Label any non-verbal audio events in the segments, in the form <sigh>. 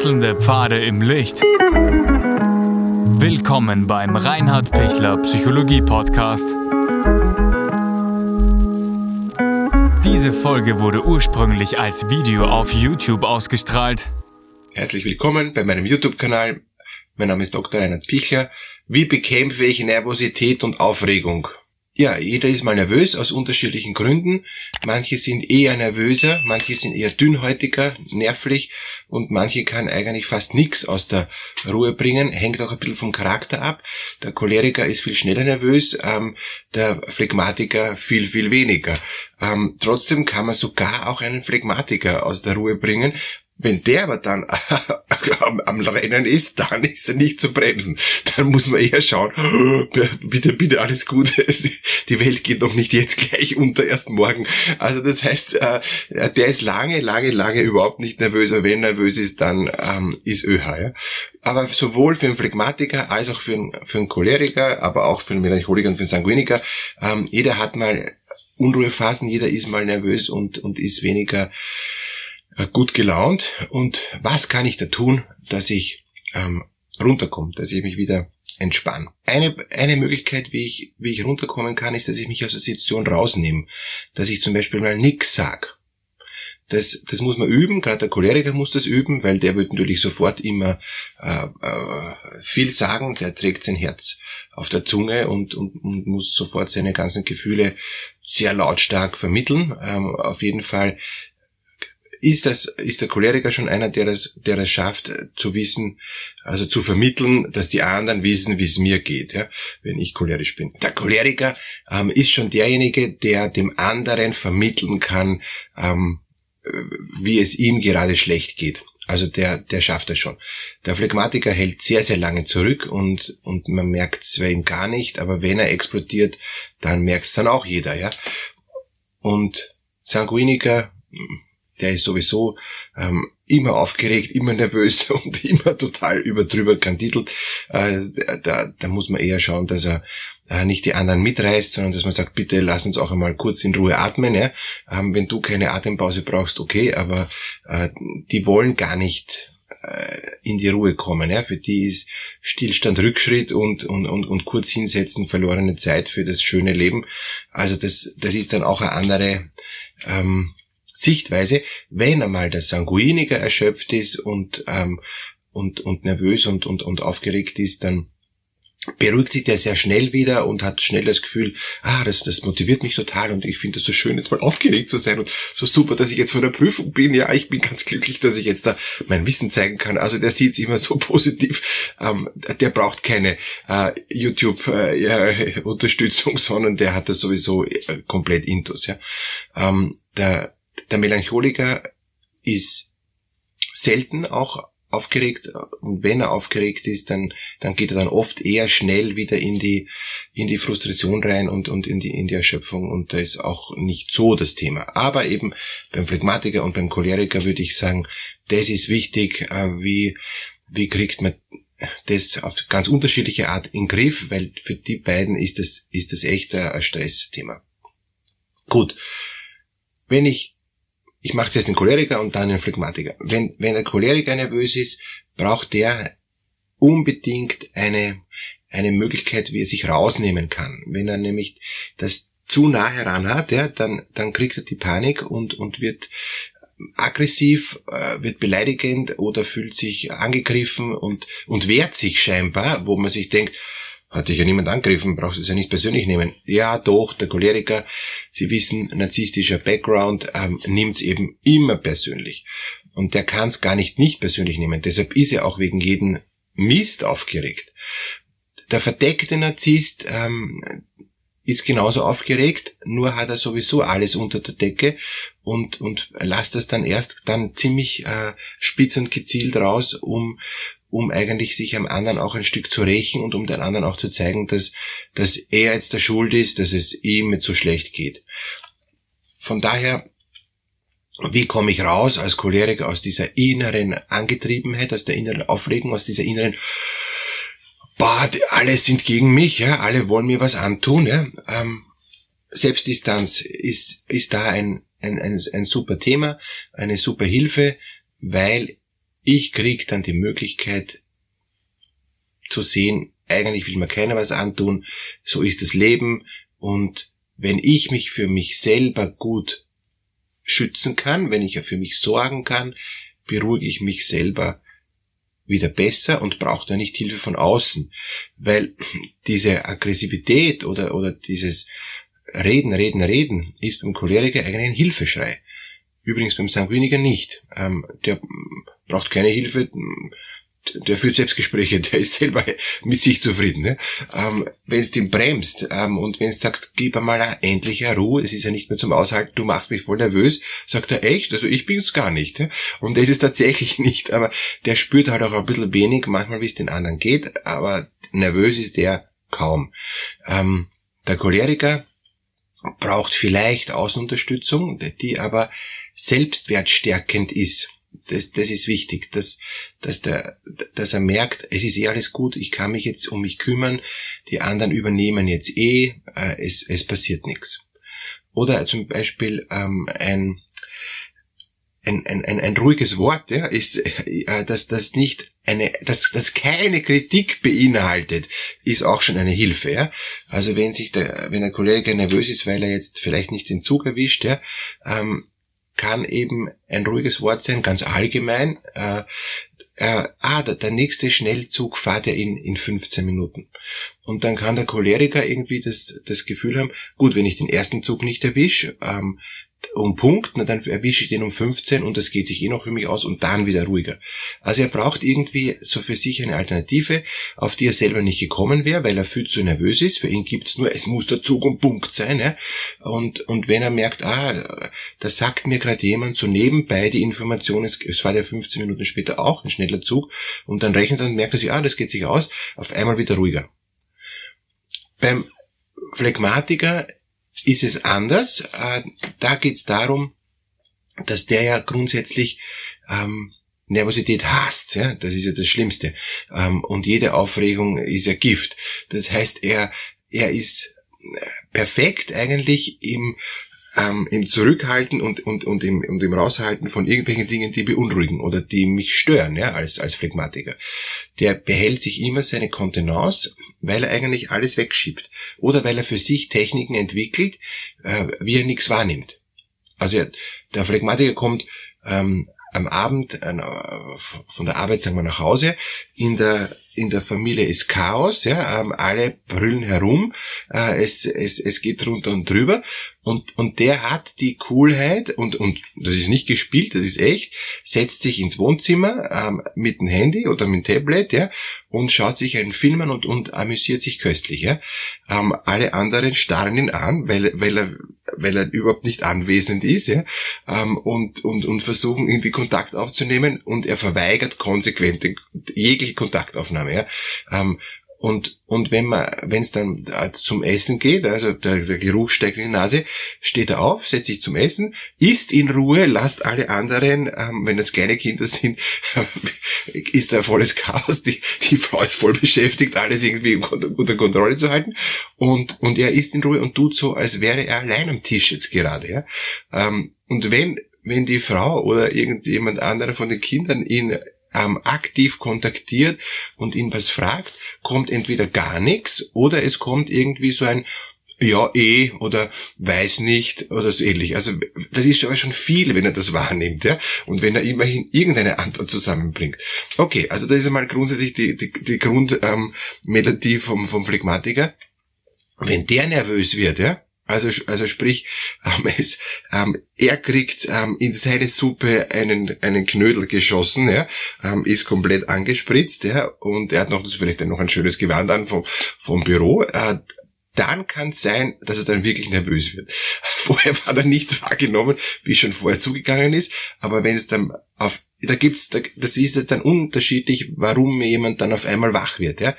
Wechselnde Pfade im Licht. Willkommen beim Reinhard Pichler Psychologie Podcast. Diese Folge wurde ursprünglich als Video auf YouTube ausgestrahlt. Herzlich willkommen bei meinem YouTube-Kanal. Mein Name ist Dr. Reinhard Pichler. Wie bekämpfe ich Nervosität und Aufregung? Ja, jeder ist mal nervös aus unterschiedlichen Gründen. Manche sind eher nervöser, manche sind eher dünnhäutiger, nervlich und manche kann eigentlich fast nichts aus der Ruhe bringen. Hängt auch ein bisschen vom Charakter ab. Der Choleriker ist viel schneller nervös, ähm, der Phlegmatiker viel, viel weniger. Ähm, trotzdem kann man sogar auch einen Phlegmatiker aus der Ruhe bringen, wenn der aber dann <laughs> am, am, Rennen ist, dann ist er nicht zu bremsen. Dann muss man eher schauen, <gasps> bitte, bitte alles gut. <laughs> Die Welt geht doch nicht jetzt gleich unter, erst morgen. Also das heißt, äh, der ist lange, lange, lange überhaupt nicht nervös. Wenn er nervös ist, dann ähm, ist ÖH. Ja? Aber sowohl für einen Phlegmatiker als auch für einen, für einen Choleriker, aber auch für einen Melancholiker und für einen Sanguiniker, ähm, jeder hat mal Unruhephasen, jeder ist mal nervös und, und ist weniger äh, gut gelaunt und was kann ich da tun, dass ich ähm, runterkomme, dass ich mich wieder entspanne. Eine, eine Möglichkeit, wie ich, wie ich runterkommen kann, ist, dass ich mich aus der Situation rausnehme. Dass ich zum Beispiel mal nix sag. Das, das muss man üben, gerade der Choleriker muss das üben, weil der wird natürlich sofort immer äh, äh, viel sagen, der trägt sein Herz auf der Zunge und, und, und muss sofort seine ganzen Gefühle sehr lautstark vermitteln. Ähm, auf jeden Fall ist das, ist der Choleriker schon einer, der das, der das schafft, äh, zu wissen, also zu vermitteln, dass die anderen wissen, wie es mir geht, ja, wenn ich cholerisch bin. Der Choleriker ähm, ist schon derjenige, der dem anderen vermitteln kann, ähm, äh, wie es ihm gerade schlecht geht. Also der, der schafft das schon. Der Phlegmatiker hält sehr, sehr lange zurück und, und man merkt es bei ihm gar nicht, aber wenn er explodiert, dann merkt es dann auch jeder, ja. Und Sanguiniker, der ist sowieso ähm, immer aufgeregt, immer nervös <laughs> und immer total überdrüber kandidelt. Äh, da, da muss man eher schauen, dass er äh, nicht die anderen mitreißt, sondern dass man sagt, bitte lass uns auch einmal kurz in Ruhe atmen. Ja? Ähm, wenn du keine Atempause brauchst, okay, aber äh, die wollen gar nicht äh, in die Ruhe kommen. Ja? Für die ist Stillstand Rückschritt und, und, und, und kurz hinsetzen verlorene Zeit für das schöne Leben. Also das, das ist dann auch eine andere ähm, Sichtweise, wenn einmal der Sanguiniker erschöpft ist und, ähm, und, und nervös und, und, und aufgeregt ist, dann beruhigt sich der sehr schnell wieder und hat schnell das Gefühl, ah, das, das motiviert mich total und ich finde es so schön, jetzt mal aufgeregt zu sein und so super, dass ich jetzt vor der Prüfung bin. Ja, ich bin ganz glücklich, dass ich jetzt da mein Wissen zeigen kann. Also der sieht es immer so <laughs> positiv. Ähm, der braucht keine äh, YouTube-Unterstützung, äh, <laughs> sondern der hat das sowieso äh, komplett intus. Ja. Ähm, der der Melancholiker ist selten auch aufgeregt und wenn er aufgeregt ist, dann, dann geht er dann oft eher schnell wieder in die, in die Frustration rein und, und in die, in die Erschöpfung und da ist auch nicht so das Thema. Aber eben beim Phlegmatiker und beim Choleriker würde ich sagen, das ist wichtig, äh, wie, wie kriegt man das auf ganz unterschiedliche Art in den Griff, weil für die beiden ist das, ist das echt ein Stressthema. Gut. Wenn ich ich mache zuerst den Choleriker und dann den Phlegmatiker. Wenn, wenn der Choleriker nervös ist, braucht der unbedingt eine, eine Möglichkeit, wie er sich rausnehmen kann. Wenn er nämlich das zu nah heran hat, ja, dann, dann kriegt er die Panik und, und wird aggressiv, äh, wird beleidigend oder fühlt sich angegriffen und, und wehrt sich scheinbar, wo man sich denkt, hat dich ja niemand angegriffen, brauchst du es ja nicht persönlich nehmen. Ja, doch, der Choleriker, Sie wissen, narzisstischer Background ähm, nimmt es eben immer persönlich. Und der kann es gar nicht nicht persönlich nehmen. Deshalb ist er auch wegen jeden Mist aufgeregt. Der verdeckte Narzisst ähm, ist genauso aufgeregt, nur hat er sowieso alles unter der Decke und, und lasst das dann erst dann ziemlich äh, spitz und gezielt raus, um, um eigentlich sich am anderen auch ein Stück zu rächen und um den anderen auch zu zeigen, dass, dass er jetzt der Schuld ist, dass es ihm jetzt so schlecht geht. Von daher, wie komme ich raus als Choleriker aus dieser inneren Angetriebenheit, aus der inneren Aufregung, aus dieser inneren, boah, alle sind gegen mich, ja, alle wollen mir was antun, ja. Ähm, Selbstdistanz ist, ist da ein, ein, ein, ein super Thema, eine super Hilfe, weil ich krieg dann die Möglichkeit zu sehen, eigentlich will mir keiner was antun, so ist das Leben und wenn ich mich für mich selber gut schützen kann, wenn ich ja für mich sorgen kann, beruhige ich mich selber wieder besser und brauche da nicht Hilfe von außen. Weil <clears throat> diese Aggressivität oder, oder dieses Reden, Reden, Reden ist beim Choleriker eigentlich ein Hilfeschrei. Übrigens beim Sanguiniker nicht. Ähm, der braucht keine Hilfe, der führt Selbstgespräche, <laughs> der ist selber mit sich zufrieden. Ne? Ähm, wenn es den bremst ähm, und wenn es sagt, gib einmal endlich Ruhe, es ist ja nicht mehr zum Aushalten, du machst mich voll nervös, sagt er echt, also ich bin's gar nicht. Ne? Und das ist tatsächlich <laughs> nicht, aber der spürt halt auch ein bisschen wenig, manchmal wie es den anderen geht, aber nervös ist der kaum. Ähm, der Choleriker braucht vielleicht Außenunterstützung, die aber selbstwertstärkend ist das, das ist wichtig, dass, dass, der, dass er merkt, es ist eh alles gut, ich kann mich jetzt um mich kümmern, die anderen übernehmen jetzt eh, äh, es, es passiert nichts. Oder zum Beispiel ähm, ein, ein, ein, ein, ein ruhiges Wort, ja, ist, äh, dass das nicht eine, dass das keine Kritik beinhaltet, ist auch schon eine Hilfe, ja. Also wenn sich der, wenn der Kollege nervös ist, weil er jetzt vielleicht nicht den Zug erwischt, ja, ähm, kann eben ein ruhiges Wort sein, ganz allgemein. Äh, äh, ah, der, der nächste Schnellzug fahrt ja in, in 15 Minuten. Und dann kann der Choleriker irgendwie das, das Gefühl haben, gut, wenn ich den ersten Zug nicht erwische, ähm, um Punkt, na, dann erwische ich den um 15 und das geht sich eh noch für mich aus und dann wieder ruhiger. Also er braucht irgendwie so für sich eine Alternative, auf die er selber nicht gekommen wäre, weil er viel zu nervös ist. Für ihn gibt's nur, es muss der Zug um Punkt sein. Ja? Und, und wenn er merkt, ah, da sagt mir gerade jemand so nebenbei die Information, es, war ja 15 Minuten später auch ein schneller Zug und dann rechnet er und merkt er sich, ah, das geht sich aus, auf einmal wieder ruhiger. Beim Phlegmatiker ist es anders. Äh, da geht es darum, dass der ja grundsätzlich ähm, Nervosität hasst. Ja? Das ist ja das Schlimmste. Ähm, und jede Aufregung ist ja Gift. Das heißt, er, er ist perfekt eigentlich im ähm, im Zurückhalten und, und, und, im, und im Raushalten von irgendwelchen Dingen, die beunruhigen oder die mich stören, ja, als, als Phlegmatiker. Der behält sich immer seine Kontenance, weil er eigentlich alles wegschiebt. Oder weil er für sich Techniken entwickelt, äh, wie er nichts wahrnimmt. Also er, der Phlegmatiker kommt ähm, am Abend äh, von der Arbeit, sagen wir, nach Hause. In der, in der Familie ist Chaos, ja, ähm, alle brüllen herum, äh, es, es, es geht drunter und drüber. Und, und der hat die Coolheit, und, und das ist nicht gespielt, das ist echt, setzt sich ins Wohnzimmer ähm, mit dem Handy oder mit dem Tablet, ja, und schaut sich einen Film an und, und amüsiert sich köstlich, ja. Ähm, alle anderen starren ihn an, weil, weil er weil er überhaupt nicht anwesend ist, ja, ähm, und, und, und versuchen irgendwie Kontakt aufzunehmen und er verweigert konsequent jegliche Kontaktaufnahme, ja. Ähm, und, und wenn man, wenn es dann äh, zum Essen geht, also der, der Geruch steigt in die Nase, steht er auf, setzt sich zum Essen, isst in Ruhe, lasst alle anderen, ähm, wenn das kleine Kinder <laughs> sind, <laughs> ist da volles Chaos, die, die Frau ist voll beschäftigt, alles irgendwie unter Kontrolle zu halten und, und er isst in Ruhe und tut so, als wäre er allein am Tisch jetzt gerade. Ja? Ähm, und wenn, wenn die Frau oder irgendjemand anderer von den Kindern ihn ähm, aktiv kontaktiert und ihn was fragt, kommt entweder gar nichts oder es kommt irgendwie so ein ja, eh, oder weiß nicht, oder so ähnlich. Also, das ist aber schon viel, wenn er das <laughs> wahrnimmt, ja. Und wenn er immerhin irgendeine Antwort zusammenbringt. Okay, also das ist einmal grundsätzlich die, die, die Grundmelodie ähm, vom, vom Phlegmatiker. Wenn der nervös wird, ja, also, also sprich, <laughs> ähm, es, ähm, er kriegt ähm, in seine Suppe einen, einen Knödel geschossen, ja, ähm, ist komplett angespritzt, ja, und er hat noch vielleicht noch ein schönes Gewand an vom, vom Büro. Äh, dann kann es sein, dass er dann wirklich nervös wird. <laughs> Vorher war er nichts wahrgenommen, wie schon vorher zugegangen ist, aber wenn es dann auf da gibt's, das ist dann unterschiedlich, warum jemand dann auf einmal wach wird, ja.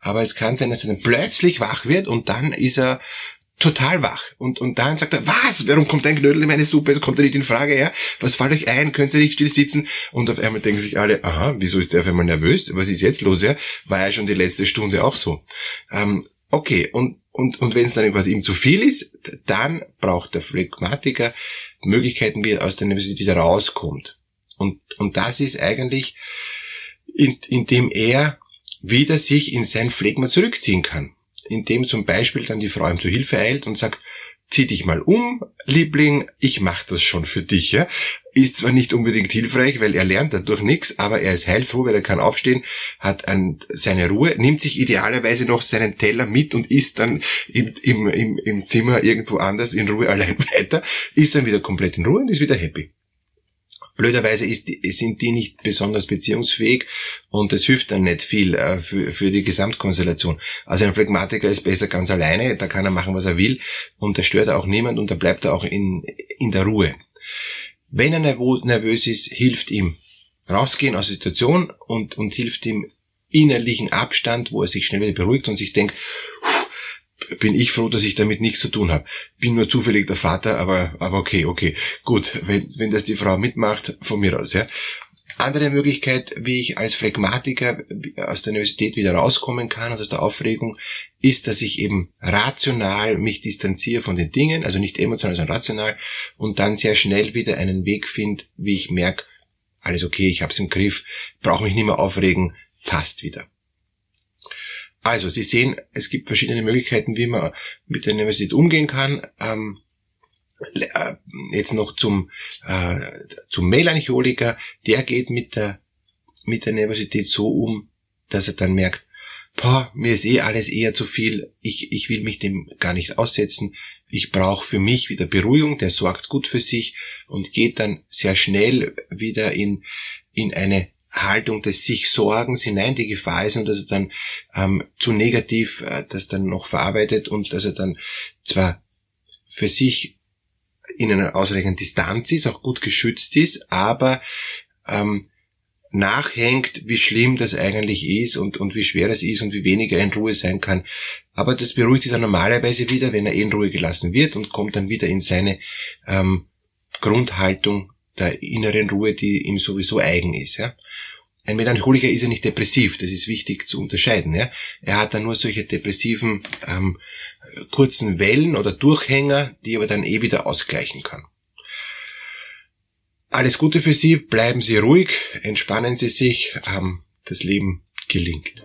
Aber es kann sein, dass er dann plötzlich wach wird und dann ist er total wach. Und, und dann sagt er, was? Warum kommt ein Knödel in meine Suppe? Das kommt er nicht in Frage, ja? Was fällt euch ein? Könnt ihr nicht still sitzen? Und auf einmal denken sich alle, aha, wieso ist der auf einmal nervös? Was ist jetzt los, ja? War ja schon die letzte Stunde auch so. Ähm, okay, und, und, und wenn es dann was ihm zu viel ist, dann braucht der Phlegmatiker Möglichkeiten, wie er aus der Nervosität wieder rauskommt. Und, und das ist eigentlich, in, indem er wieder sich in sein Phlegma zurückziehen kann. Indem zum Beispiel dann die Frau ihm zu Hilfe eilt und sagt, zieh dich mal um, Liebling, ich mach das schon für dich. Ja? Ist zwar nicht unbedingt hilfreich, weil er lernt dadurch nichts, aber er ist heilfroh, weil er kann aufstehen, hat an seine Ruhe, nimmt sich idealerweise noch seinen Teller mit und isst dann im, im, im, im Zimmer irgendwo anders in Ruhe <laughs> allein weiter, ist dann wieder komplett in Ruhe und ist wieder happy. Blöderweise ist, sind die nicht besonders beziehungsfähig und es hilft dann nicht viel äh, für, für die Gesamtkonstellation. Also ein Phlegmatiker ist besser ganz alleine, da kann er machen, was er will und da stört er auch niemand und da bleibt er auch in, in der Ruhe. Wenn er nervös ist, hilft ihm rausgehen aus der Situation und, und hilft ihm innerlichen Abstand, wo er sich schnell wieder beruhigt und sich denkt, bin ich froh, dass ich damit nichts zu tun habe. Bin nur zufällig der Vater, aber, aber okay, okay. Gut, wenn, wenn das die Frau mitmacht, von mir aus, ja. Andere Möglichkeit, wie ich als Phlegmatiker aus der Universität wieder rauskommen kann und aus der Aufregung, ist, dass ich eben rational mich distanziere von den Dingen, also nicht emotional, sondern rational, und dann sehr schnell wieder einen Weg finde, wie ich merke, alles okay, ich hab's im Griff, brauche mich nicht mehr aufregen, passt wieder. Also, Sie sehen, es gibt verschiedene Möglichkeiten, wie man mit der Universität umgehen kann. Ähm, äh, jetzt noch zum, äh, zum Melancholiker. Der geht mit der, mit der Nervosität so um, dass er dann merkt, boah, mir ist eh alles eher zu viel, ich, ich will mich dem gar nicht aussetzen, ich brauche für mich wieder Beruhigung, der sorgt gut für sich und geht dann sehr schnell wieder in, in eine Haltung des sich Sorgens hinein die Gefahr ist und dass er dann ähm, zu negativ äh, das dann noch verarbeitet und dass er dann zwar für sich in einer ausreichenden Distanz ist, auch gut geschützt ist, aber ähm, nachhängt, wie schlimm das eigentlich ist und, und wie schwer das ist und wie weniger in Ruhe sein kann. Aber das beruhigt sich dann normalerweise wieder, wenn er in Ruhe gelassen wird und kommt dann wieder in seine ähm, Grundhaltung der inneren Ruhe, die ihm sowieso eigen ist. Ja? Ein Melancholiker ist ja nicht depressiv, das ist wichtig zu unterscheiden. Ja? Er hat dann nur solche depressiven ähm, kurzen Wellen oder Durchhänger, die aber dann eh wieder ausgleichen kann. Alles Gute für Sie, bleiben Sie ruhig, entspannen Sie sich, ähm, das Leben gelingt.